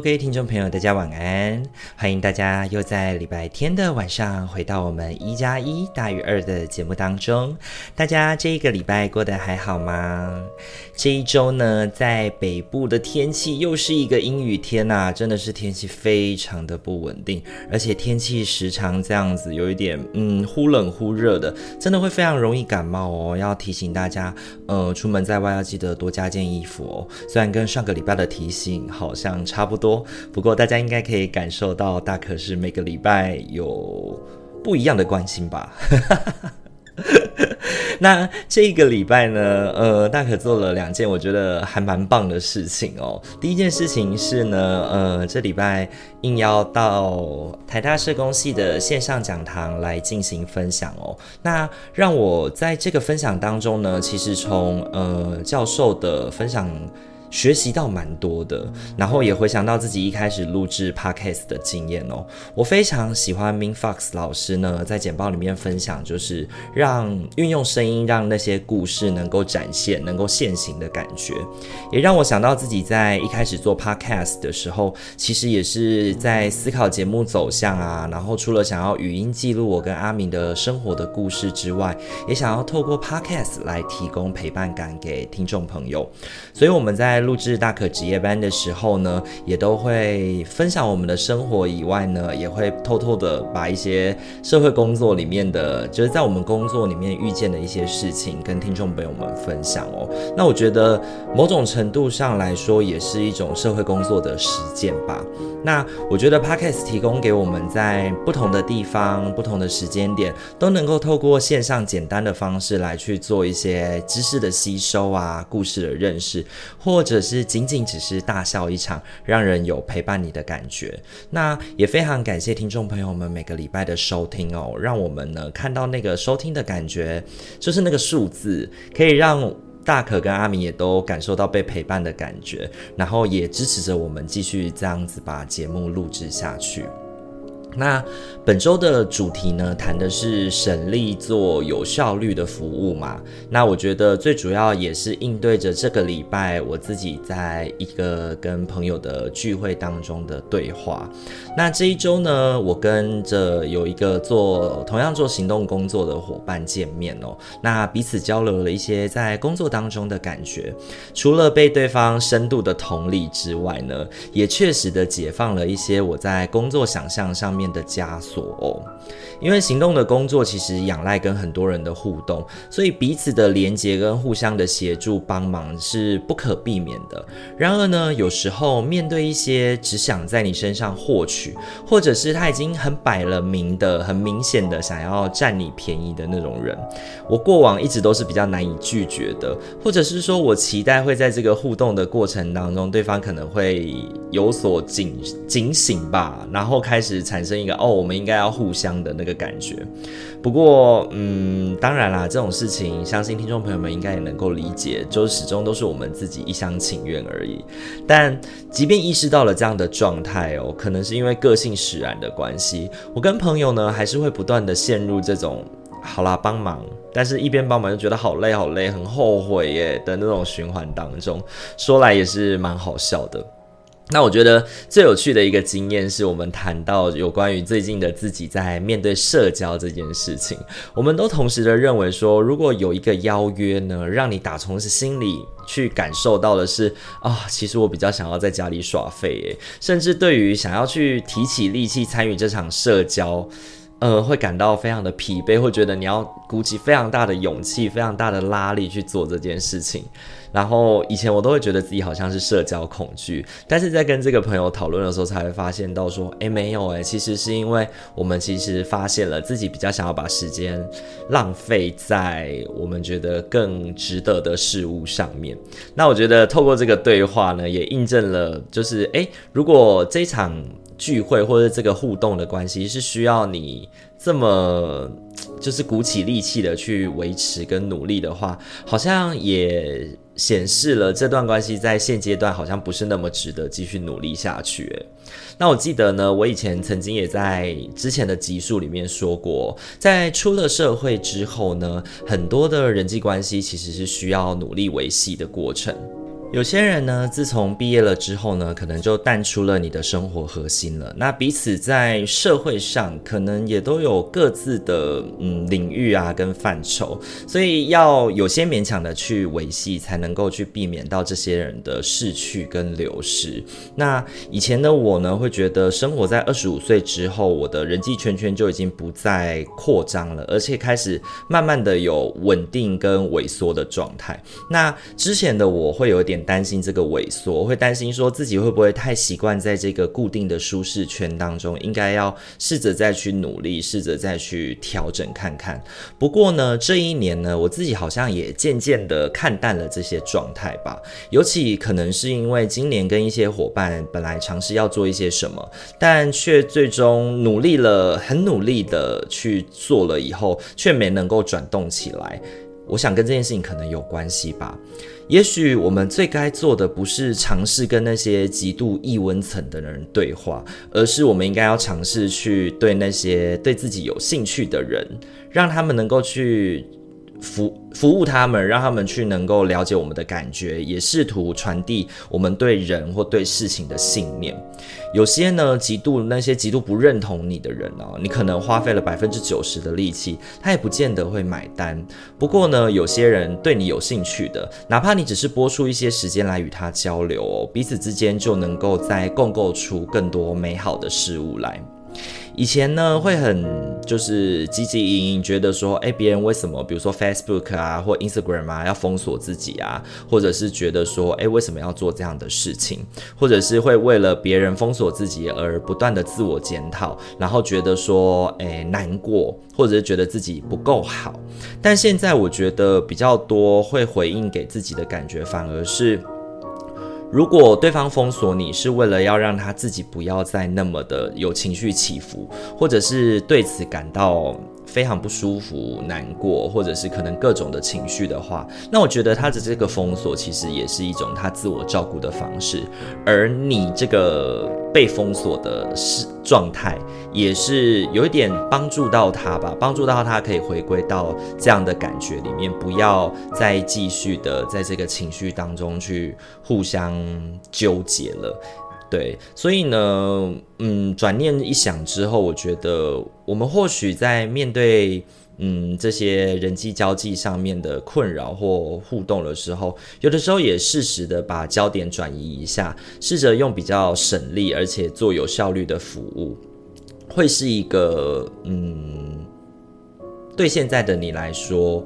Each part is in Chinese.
各位听众朋友，大家晚安！欢迎大家又在礼拜天的晚上回到我们一加一大于二的节目当中。大家这一个礼拜过得还好吗？这一周呢，在北部的天气又是一个阴雨天呐、真的是天气非常的不稳定，而且天气时常这样子有一点嗯忽冷忽热的，真的会非常容易感冒哦。要提醒大家，呃，出门在外要记得多加件衣服哦。虽然跟上个礼拜的提醒好像。差不多，多不过大家应该可以感受到，大可是每个礼拜有不一样的关心吧。那这个礼拜呢，呃，大可做了两件我觉得还蛮棒的事情哦。第一件事情是呢，呃，这礼拜应邀到台大社工系的线上讲堂来进行分享哦。那让我在这个分享当中呢，其实从呃教授的分享。学习到蛮多的，然后也回想到自己一开始录制 podcast 的经验哦。我非常喜欢 Min Fox 老师呢，在简报里面分享，就是让运用声音让那些故事能够展现、能够现形的感觉，也让我想到自己在一开始做 podcast 的时候，其实也是在思考节目走向啊。然后除了想要语音记录我跟阿明的生活的故事之外，也想要透过 podcast 来提供陪伴感给听众朋友。所以我们在录制大可职业班的时候呢，也都会分享我们的生活以外呢，也会偷偷的把一些社会工作里面的，就是在我们工作里面遇见的一些事情，跟听众朋友们分享哦。那我觉得某种程度上来说，也是一种社会工作的实践吧。那我觉得 Podcast 提供给我们在不同的地方、不同的时间点，都能够透过线上简单的方式来去做一些知识的吸收啊，故事的认识，或者或者是仅仅只是大笑一场，让人有陪伴你的感觉。那也非常感谢听众朋友们每个礼拜的收听哦，让我们呢看到那个收听的感觉，就是那个数字，可以让。大可跟阿明也都感受到被陪伴的感觉，然后也支持着我们继续这样子把节目录制下去。那本周的主题呢，谈的是省力做有效率的服务嘛。那我觉得最主要也是应对着这个礼拜我自己在一个跟朋友的聚会当中的对话。那这一周呢，我跟着有一个做同样做行动工作的伙伴见面哦。那彼此交流了一些在工作当中的感觉，除了被对方深度的同理之外呢，也确实的解放了一些我在工作想象上面面的枷锁哦，因为行动的工作其实仰赖跟很多人的互动，所以彼此的连接跟互相的协助帮忙是不可避免的。然而呢，有时候面对一些只想在你身上获取，或者是他已经很摆了明的、很明显的想要占你便宜的那种人，我过往一直都是比较难以拒绝的，或者是说我期待会在这个互动的过程当中，对方可能会有所警警醒吧，然后开始产生。一个哦，我们应该要互相的那个感觉。不过，嗯，当然啦，这种事情相信听众朋友们应该也能够理解，就始终都是我们自己一厢情愿而已。但即便意识到了这样的状态哦，可能是因为个性使然的关系，我跟朋友呢还是会不断的陷入这种好啦帮忙，但是一边帮忙就觉得好累好累，很后悔耶的那种循环当中，说来也是蛮好笑的。那我觉得最有趣的一个经验是我们谈到有关于最近的自己在面对社交这件事情，我们都同时的认为说，如果有一个邀约呢，让你打从心里去感受到的是啊、其实我比较想要在家里耍废，甚至对于想要去提起力气参与这场社交。呃，会感到非常的疲惫，会觉得你要鼓起非常大的勇气、非常大的拉力去做这件事情。然后以前我都会觉得自己好像是社交恐惧，但是在跟这个朋友讨论的时候，才会发现到说，诶，没有诶，其实是因为我们其实发现了自己比较想要把时间浪费在我们觉得更值得的事物上面。那我觉得透过这个对话呢，也印证了，就是诶，如果这场聚会或者这个互动的关系是需要你这么就是鼓起力气的去维持跟努力的话，好像也。显示了这段关系在现阶段好像不是那么值得继续努力下去。那我记得呢，我以前曾经也在之前的集数里面说过，在出了社会之后呢，很多的人际关系其实是需要努力维系的过程。有些人呢，自从毕业了之后呢，可能就淡出了你的生活核心了。那彼此在社会上可能也都有各自的嗯领域啊跟范畴，所以要有些勉强的去维系，才能够去避免到这些人的逝去跟流失。那以前的我呢，会觉得生活在二十五岁之后，我的人际圈圈就已经不再扩张了，而且开始慢慢的有稳定跟萎缩的状态。那之前的我会有点。担心这个萎缩，会担心说自己会不会太习惯在这个固定的舒适圈当中，应该要试着再去努力，试着再去调整看看。不过呢，这一年呢，我自己好像也渐渐的看淡了这些状态吧。尤其可能是因为今年跟一些伙伴本来尝试要做一些什么，但却最终努力了，很努力的去做了以后，却没能够转动起来。我想跟这件事情可能有关系吧。也许我们最该做的不是尝试跟那些极度易温层的人对话，而是我们应该要尝试去对那些对自己有兴趣的人，让他们能够去。服服务他们，让他们去能够了解我们的感觉，也试图传递我们对人或对事情的信念。有些呢，极度那些极度不认同你的人哦，你可能花费了百分之九十的力气，他也不见得会买单。不过呢，有些人对你有兴趣的，哪怕你只是拨出一些时间来与他交流哦，彼此之间就能够再共构出更多美好的事物来。以前呢，会很就是汲汲营营，觉得说，哎，别人为什么，比如说 Facebook 啊或 Instagram 啊，要封锁自己啊，或者是觉得说，哎，为什么要做这样的事情，或者是会为了别人封锁自己而不断的自我检讨，然后觉得说，哎，难过，或者是觉得自己不够好。但现在我觉得比较多会回应给自己的感觉，反而是。如果对方封锁你是为了要让他自己不要再那么的有情绪起伏，或者是对此感到非常不舒服、难过，或者是可能各种的情绪的话，那我觉得他的这个封锁其实也是一种他自我照顾的方式，而你这个被封锁的是状态，也是有一点帮助到他吧，帮助到他可以回归到这样的感觉里面，不要再继续的在这个情绪当中去互相纠结了。对，所以呢，嗯，转念一想之后，我觉得我们或许在面对嗯这些人际交际上面的困扰或互动的时候，有的时候也适时的把焦点转移一下，试着用比较省力而且做有效率的服务，会是一个嗯，对现在的你来说。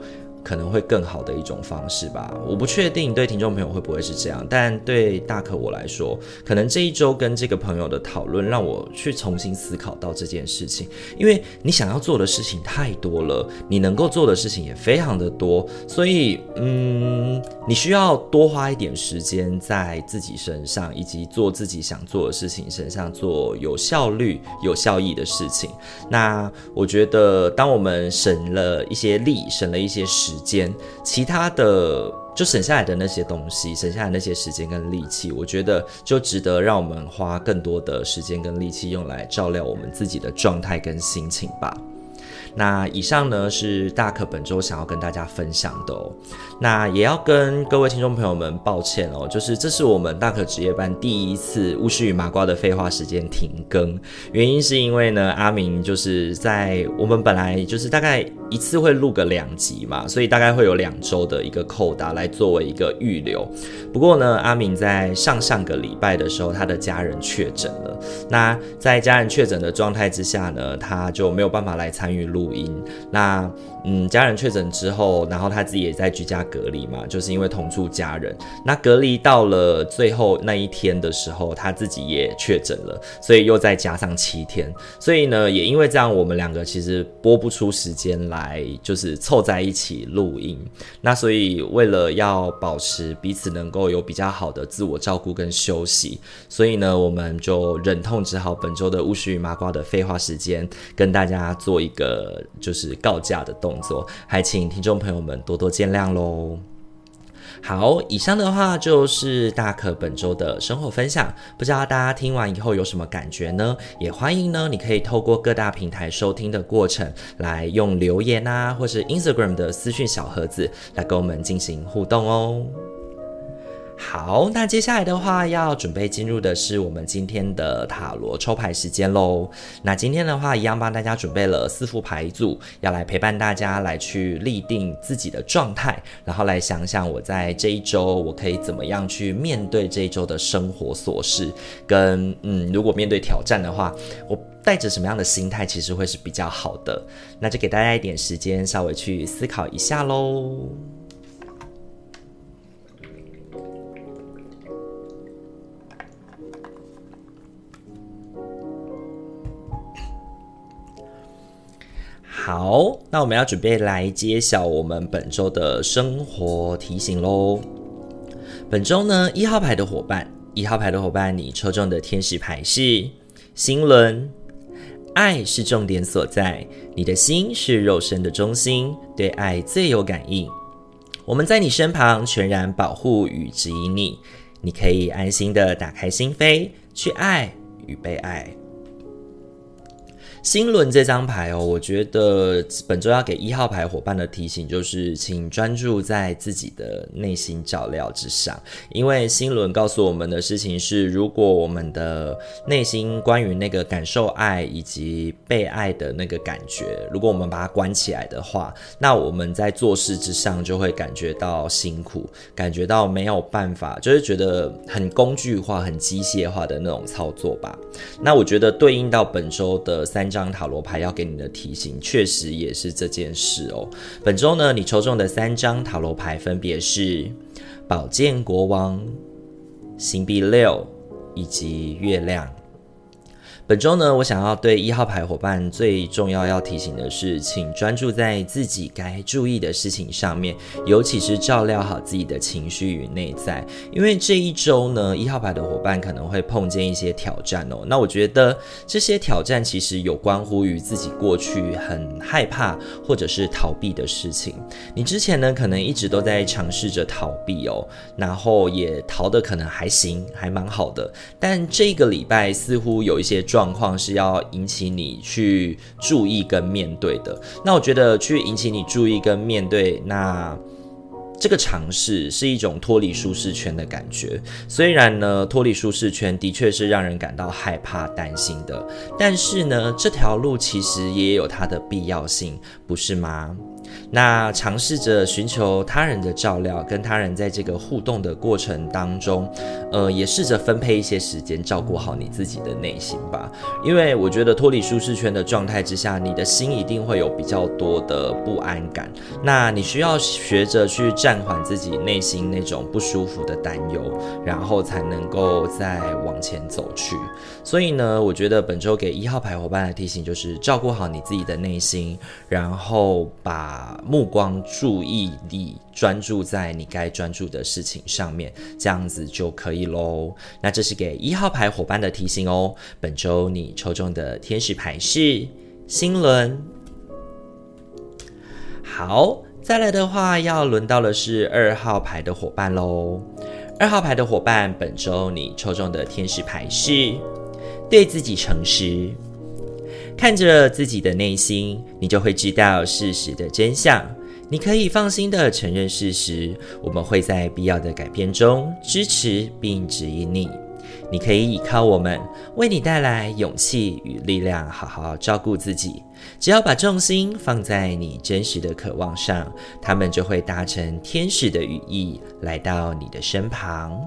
可能会更好的一种方式吧，我不确定对听众朋友会不会是这样，但对大可我来说，可能这一周跟这个朋友的讨论让我去重新思考到这件事情，因为你想要做的事情太多了，你能够做的事情也非常的多，所以嗯，你需要多花一点时间在自己身上，以及做自己想做的事情身上，做有效率、有效益的事情。那我觉得，当我们省了一些力，省了一些时。时间，其他的就省下来的那些东西，省下来那些时间跟力气，我觉得就值得让我们花更多的时间跟力气用来照料我们自己的状态跟心情吧。那以上呢是大可本周想要跟大家分享的哦。那也要跟各位听众朋友们抱歉哦，就是这是我们大可职业班第一次巫师与麻瓜的废话时间停更，原因是因为呢阿明就是在我们本来就是大概一次会录个两集嘛，所以大概会有两周的一个扣打来作为一个预留。不过呢，阿明在上上个礼拜的时候，他的家人确诊了。那在家人确诊的状态之下呢，他就没有办法来参与录音。那嗯，家人确诊之后，然后他自己也在居家隔离嘛，就是因为同住家人。那隔离到了最后那一天的时候，他自己也确诊了，所以又再加上七天。所以呢，也因为这样，我们两个其实播不出时间来，来就是凑在一起录音。那所以为了要保持彼此能够有比较好的自我照顾跟休息，所以呢，我们就忍痛只好本周的巫师与麻瓜的废话时间，跟大家做一个就是告假的动作，还请听众朋友们多多见谅喽。好，以上的话就是大可本周的生活分享，不知道大家听完以后有什么感觉呢？也欢迎呢，你可以透过各大平台收听的过程，来用留言啊，或是 Instagram 的私讯小盒子来跟我们进行互动哦。好，那接下来的话要准备进入的是我们今天的塔罗抽牌时间喽。那今天的话，一样帮大家准备了四副牌组，要来陪伴大家来去立定自己的状态，然后来想想我在这一周我可以怎么样去面对这一周的生活琐事，跟嗯，如果面对挑战的话，我带着什么样的心态其实会是比较好的。那就给大家一点时间，稍微去思考一下喽。好，那我们要准备来揭晓我们本周的生活提醒喽。本周呢，一号牌的伙伴，一号牌的伙伴，你抽中的天使牌是心轮，爱是重点所在，你的心是肉身的中心，对爱最有感应。我们在你身旁，全然保护与指引你，你可以安心的打开心扉，去爱与被爱。新轮这张牌哦，我觉得本周要给一号牌伙伴的提醒就是，请专注在自己的内心照料之上。因为新轮告诉我们的事情是，如果我们的内心关于那个感受爱以及被爱的那个感觉，如果我们把它关起来的话，那我们在做事之上就会感觉到辛苦，感觉到没有办法，就是觉得很工具化、很机械化的那种操作吧。那我觉得对应到本周的三张塔罗牌要给你的提醒，确实也是这件事哦。本周呢，你抽中的三张塔罗牌分别是宝剑国王、星币六以及月亮。本周呢，我想要对一号牌伙伴最重要要提醒的是，请专注在自己该注意的事情上面，尤其是照料好自己的情绪与内在。因为这一周呢，一号牌的伙伴可能会碰见一些挑战哦。那我觉得这些挑战其实有关乎于自己过去很害怕或者是逃避的事情。你之前呢，可能一直都在尝试着逃避哦，然后也逃得可能还行，还蛮好的。但这个礼拜似乎有一些状状况是要引起你去注意跟面对的。那我觉得去引起你注意跟面对，那这个尝试是一种脱离舒适圈的感觉。虽然呢，脱离舒适圈的确是让人感到害怕、担心的，但是呢，这条路其实也有它的必要性，不是吗？那尝试着寻求他人的照料，跟他人在这个互动的过程当中，呃，也试着分配一些时间照顾好你自己的内心吧。因为我觉得脱离舒适圈的状态之下，你的心一定会有比较多的不安感。那你需要学着去暂缓自己内心那种不舒服的担忧，然后才能够再往前走去。所以呢，我觉得本周给一号牌伙伴的提醒就是照顾好你自己的内心，然后把。把目光、注意力专注在你该专注的事情上面，这样子就可以喽。那这是给一号牌伙伴的提醒哦。本周你抽中的天使牌是心轮。好，再来的话要轮到的是二号牌的伙伴喽。二号牌的伙伴，本周你抽中的天使牌是对自己诚实。看着自己的内心，你就会知道事实的真相。你可以放心地承认事实，我们会在必要的改变中支持并指引你。你可以依靠我们，为你带来勇气与力量，好好照顾自己。只要把重心放在你真实的渴望上，他们就会搭乘天使的羽翼来到你的身旁。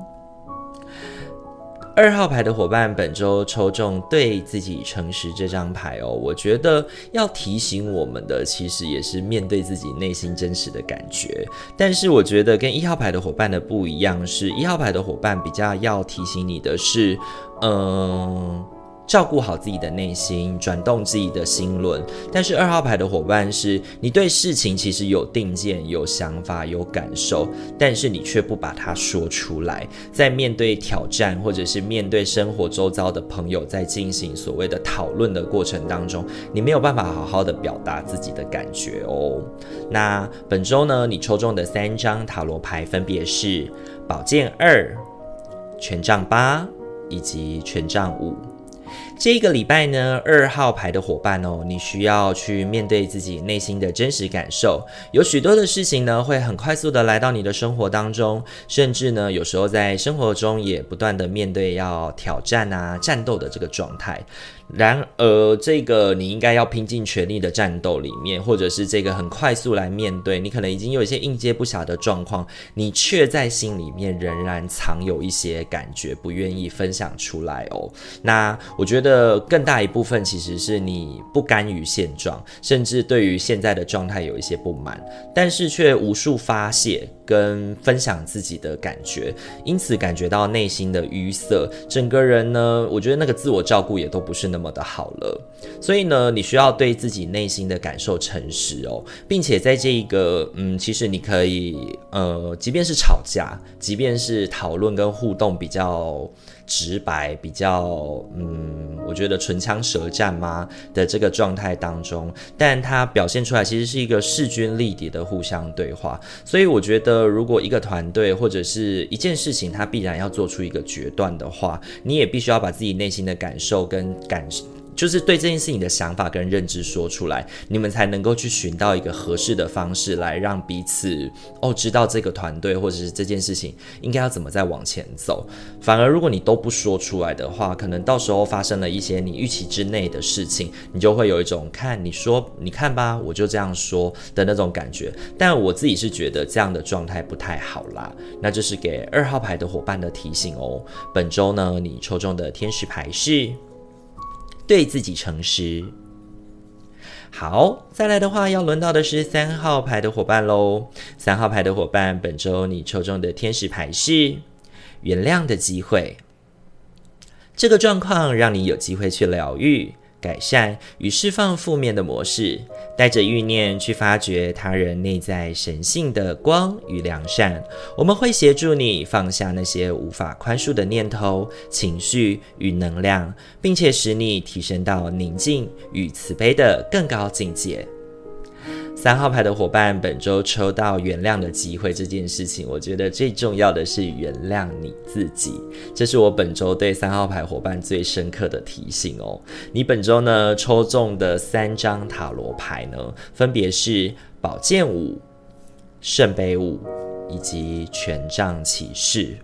二号牌的伙伴，本周抽中对自己诚实这张牌哦。我觉得要提醒我们的，其实也是面对自己内心真实的感觉。但是我觉得跟一号牌的伙伴的不一样，是一号牌的伙伴比较要提醒你的是，嗯、照顾好自己的内心，转动自己的心轮。但是二号牌的伙伴是你对事情其实有定见、有想法、有感受，但是你却不把它说出来。在面对挑战，或者是面对生活周遭的朋友，在进行所谓的讨论的过程当中，你没有办法好好的表达自己的感觉哦。那本周呢，你抽中的三张塔罗牌分别是宝剑二、权杖八以及权杖五。这个礼拜呢，二号牌的伙伴哦，你需要去面对自己内心的真实感受。有许多的事情呢，会很快速的来到你的生活当中，甚至呢，有时候在生活中也不断的面对要挑战啊、战斗的这个状态。然而，这个你应该要拼尽全力的战斗里面，或者是这个很快速来面对，你可能已经有一些应接不暇的状况，你却在心里面仍然藏有一些感觉，不愿意分享出来哦。那我觉得更大一部分其实是你不甘于现状，甚至对于现在的状态有一些不满，但是却无处发泄。跟分享自己的感觉，因此感觉到内心的淤塞，整个人呢，我觉得那个自我照顾也都不是那么的好了。所以呢，你需要对自己内心的感受诚实哦，并且在这一个，嗯，其实你可以，呃，即便是吵架，即便是讨论跟互动比较。直白比较，嗯，我觉得唇枪舌战吗的这个状态当中，但它表现出来其实是一个势均力敌的互相对话。所以我觉得，如果一个团队或者是一件事情，他必然要做出一个决断的话，你也必须要把自己内心的感受跟感。就是对这件事情的想法跟认知说出来，你们才能够去寻到一个合适的方式来让彼此哦知道这个团队或者是这件事情应该要怎么再往前走。反而如果你都不说出来的话，可能到时候发生了一些你预期之内的事情，你就会有一种看你说你看吧，我就这样说的那种感觉。但我自己是觉得这样的状态不太好啦。那就是给二号牌的伙伴的提醒哦。本周呢，你抽中的天使牌是。对自己诚实。好，再来的话，要轮到的是三号牌的伙伴喽。三号牌的伙伴，本周你抽中的天使牌是原谅的机会。这个状况让你有机会去疗愈。改善与释放负面的模式，带着欲念去发掘他人内在神性的光与良善。我们会协助你放下那些无法宽恕的念头、情绪与能量，并且使你提升到宁静与慈悲的更高境界。三号牌的伙伴，本周抽到原谅的机会这件事情，我觉得最重要的是原谅你自己。这是我本周对三号牌伙伴最深刻的提醒哦。你本周呢，抽中的三张塔罗牌呢，分别是宝剑五、圣杯五以及权杖骑士。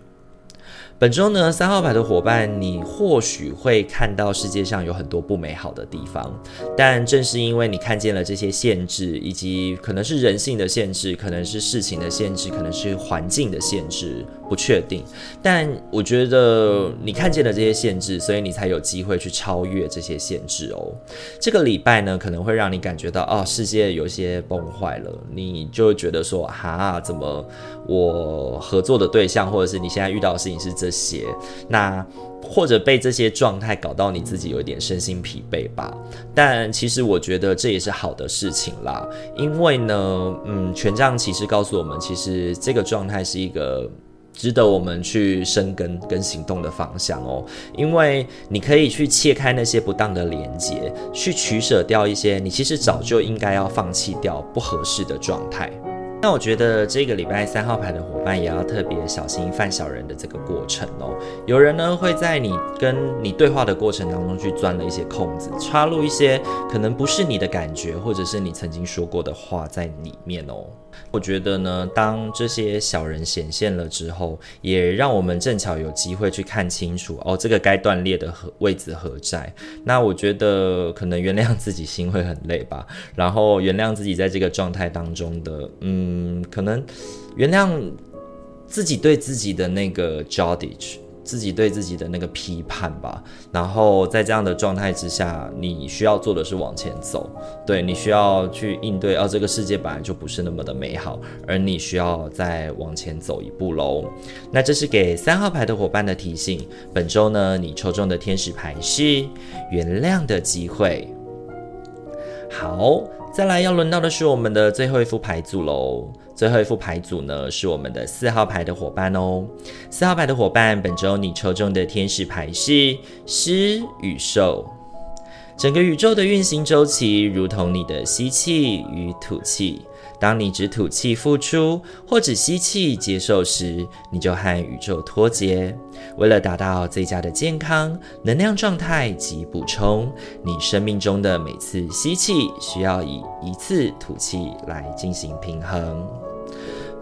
本周呢，三号牌的伙伴，你或许会看到世界上有很多不美好的地方，但正是因为你看见了这些限制，以及可能是人性的限制，可能是事情的限制，可能是环境的限制，不确定。但我觉得你看见了这些限制，所以你才有机会去超越这些限制哦。这个礼拜呢，可能会让你感觉到，哦，世界有些崩坏了，你就觉得说，哈，怎么我合作的对象，或者是你现在遇到的事情是这。这些，那或者被这些状态搞到你自己有一点身心疲惫吧。但其实我觉得这也是好的事情啦，因为呢，嗯，权杖骑士告诉我们，其实这个状态是一个值得我们去深耕跟行动的方向哦。因为你可以去切开那些不当的连接，去取舍掉一些你其实早就应该要放弃掉不合适的状态。那我觉得这个礼拜三号牌的伙伴也要特别小心犯小人的这个过程哦。有人呢会在你跟你对话的过程当中去钻了一些空子，插入一些可能不是你的感觉，或者是你曾经说过的话在里面哦。我觉得呢，当这些小人显现了之后，也让我们正巧有机会去看清楚哦，这个该断裂的何位置何在？那我觉得可能原谅自己心会很累吧，然后原谅自己在这个状态当中的，嗯，嗯可能原谅自己对自己的那个 judge。自己对自己的那个批判吧，然后在这样的状态之下，你需要做的是往前走，对，你需要去应对，哦，这个世界本来就不是那么的美好，而你需要再往前走一步喽。那这是给三号牌的伙伴的提醒。本周呢，你抽中的天使牌是原谅的机会。好，再来要轮到的是我们的最后一副牌组喽。最后一副牌组呢，是我们的四号牌的伙伴哦。四号牌的伙伴，本周你抽中的天使牌是狮与兽。整个宇宙的运行周期，如同你的吸气与吐气。当你只吐气付出，或者吸气接受时，你就和宇宙脱节。为了达到最佳的健康、能量状态及补充，你生命中的每次吸气需要以一次吐气来进行平衡。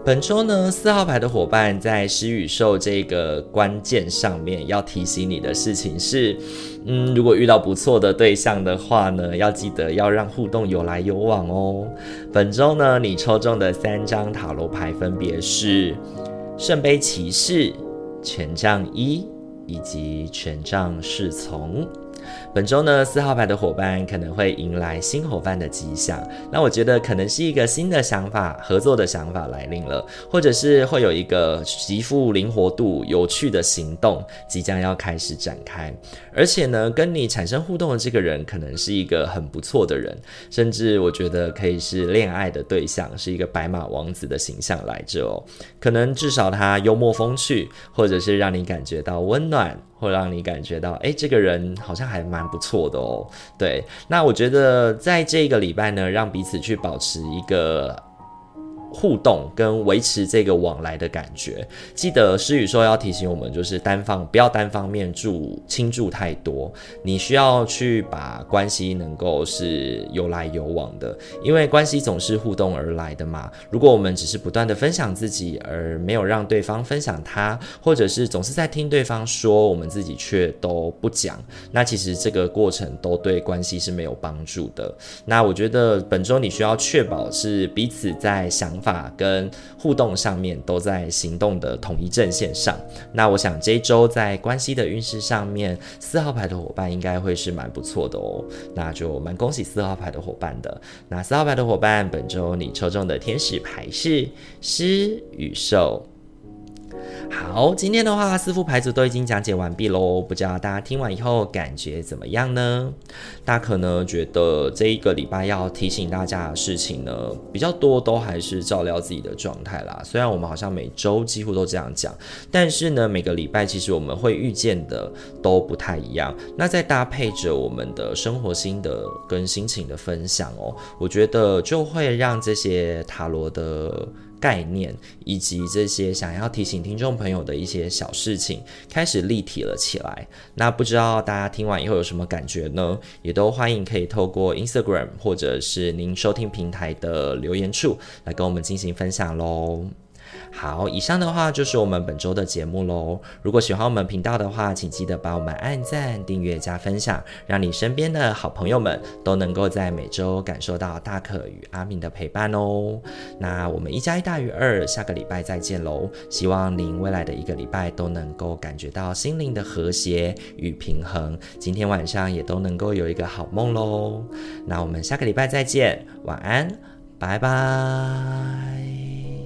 本周呢，四号牌的伙伴在狮与兽这个关键上面要提醒你的事情是，嗯，如果遇到不错的对象的话呢，要记得要让互动有来有往哦。本周呢，你抽中的三张塔罗牌分别是圣杯骑士、权杖一以及权杖侍从。本周呢，四号牌的伙伴可能会迎来新伙伴的迹象。那我觉得可能是一个新的想法、合作的想法来临了，或者是会有一个极富灵活度、有趣的行动即将要开始展开。而且呢，跟你产生互动的这个人可能是一个很不错的人，甚至我觉得可以是恋爱的对象，是一个白马王子的形象来着哦。可能至少他幽默风趣，或者是让你感觉到温暖。会让你感觉到，哎，这个人好像还蛮不错的哦。对，那我觉得在这个礼拜呢，让彼此去保持一个。互动跟维持这个往来的感觉，记得诗雨说要提醒我们，就是单方不要单方面注倾注太多，你需要去把关系能够是有来有往的，因为关系总是互动而来的嘛。如果我们只是不断的分享自己，而没有让对方分享他，或者是总是在听对方说，我们自己却都不讲，那其实这个过程都对关系是没有帮助的。那我觉得本周你需要确保是彼此在想。法跟互动上面都在行动的统一阵线上，那我想这一周在关系的运势上面，四号牌的伙伴应该会是蛮不错的哦，那就蛮恭喜四号牌的伙伴的。那四号牌的伙伴，本周你抽中的天使牌是狮与兽。好，今天的话，四副牌组都已经讲解完毕喽。不知道大家听完以后感觉怎么样呢？大可呢觉得这一个礼拜要提醒大家的事情呢比较多，都还是照料自己的状态啦。虽然我们好像每周几乎都这样讲，但是呢每个礼拜其实我们会遇见的都不太一样。那再搭配着我们的生活心得跟心情的分享哦，我觉得就会让这些塔罗的。概念以及这些想要提醒听众朋友的一些小事情，开始立体了起来。那不知道大家听完以后有什么感觉呢？也都欢迎可以透过 Instagram 或者是您收听平台的留言处来跟我们进行分享喽。好，以上的话就是我们本周的节目喽。如果喜欢我们频道的话，请记得帮我们按赞、订阅、加分享，让你身边的好朋友们都能够在每周感受到大可与阿明的陪伴哦。那我们一加一大于二，下个礼拜再见喽。希望您未来的一个礼拜都能够感觉到心灵的和谐与平衡。今天晚上也都能够有一个好梦喽。那我们下个礼拜再见，晚安，拜拜。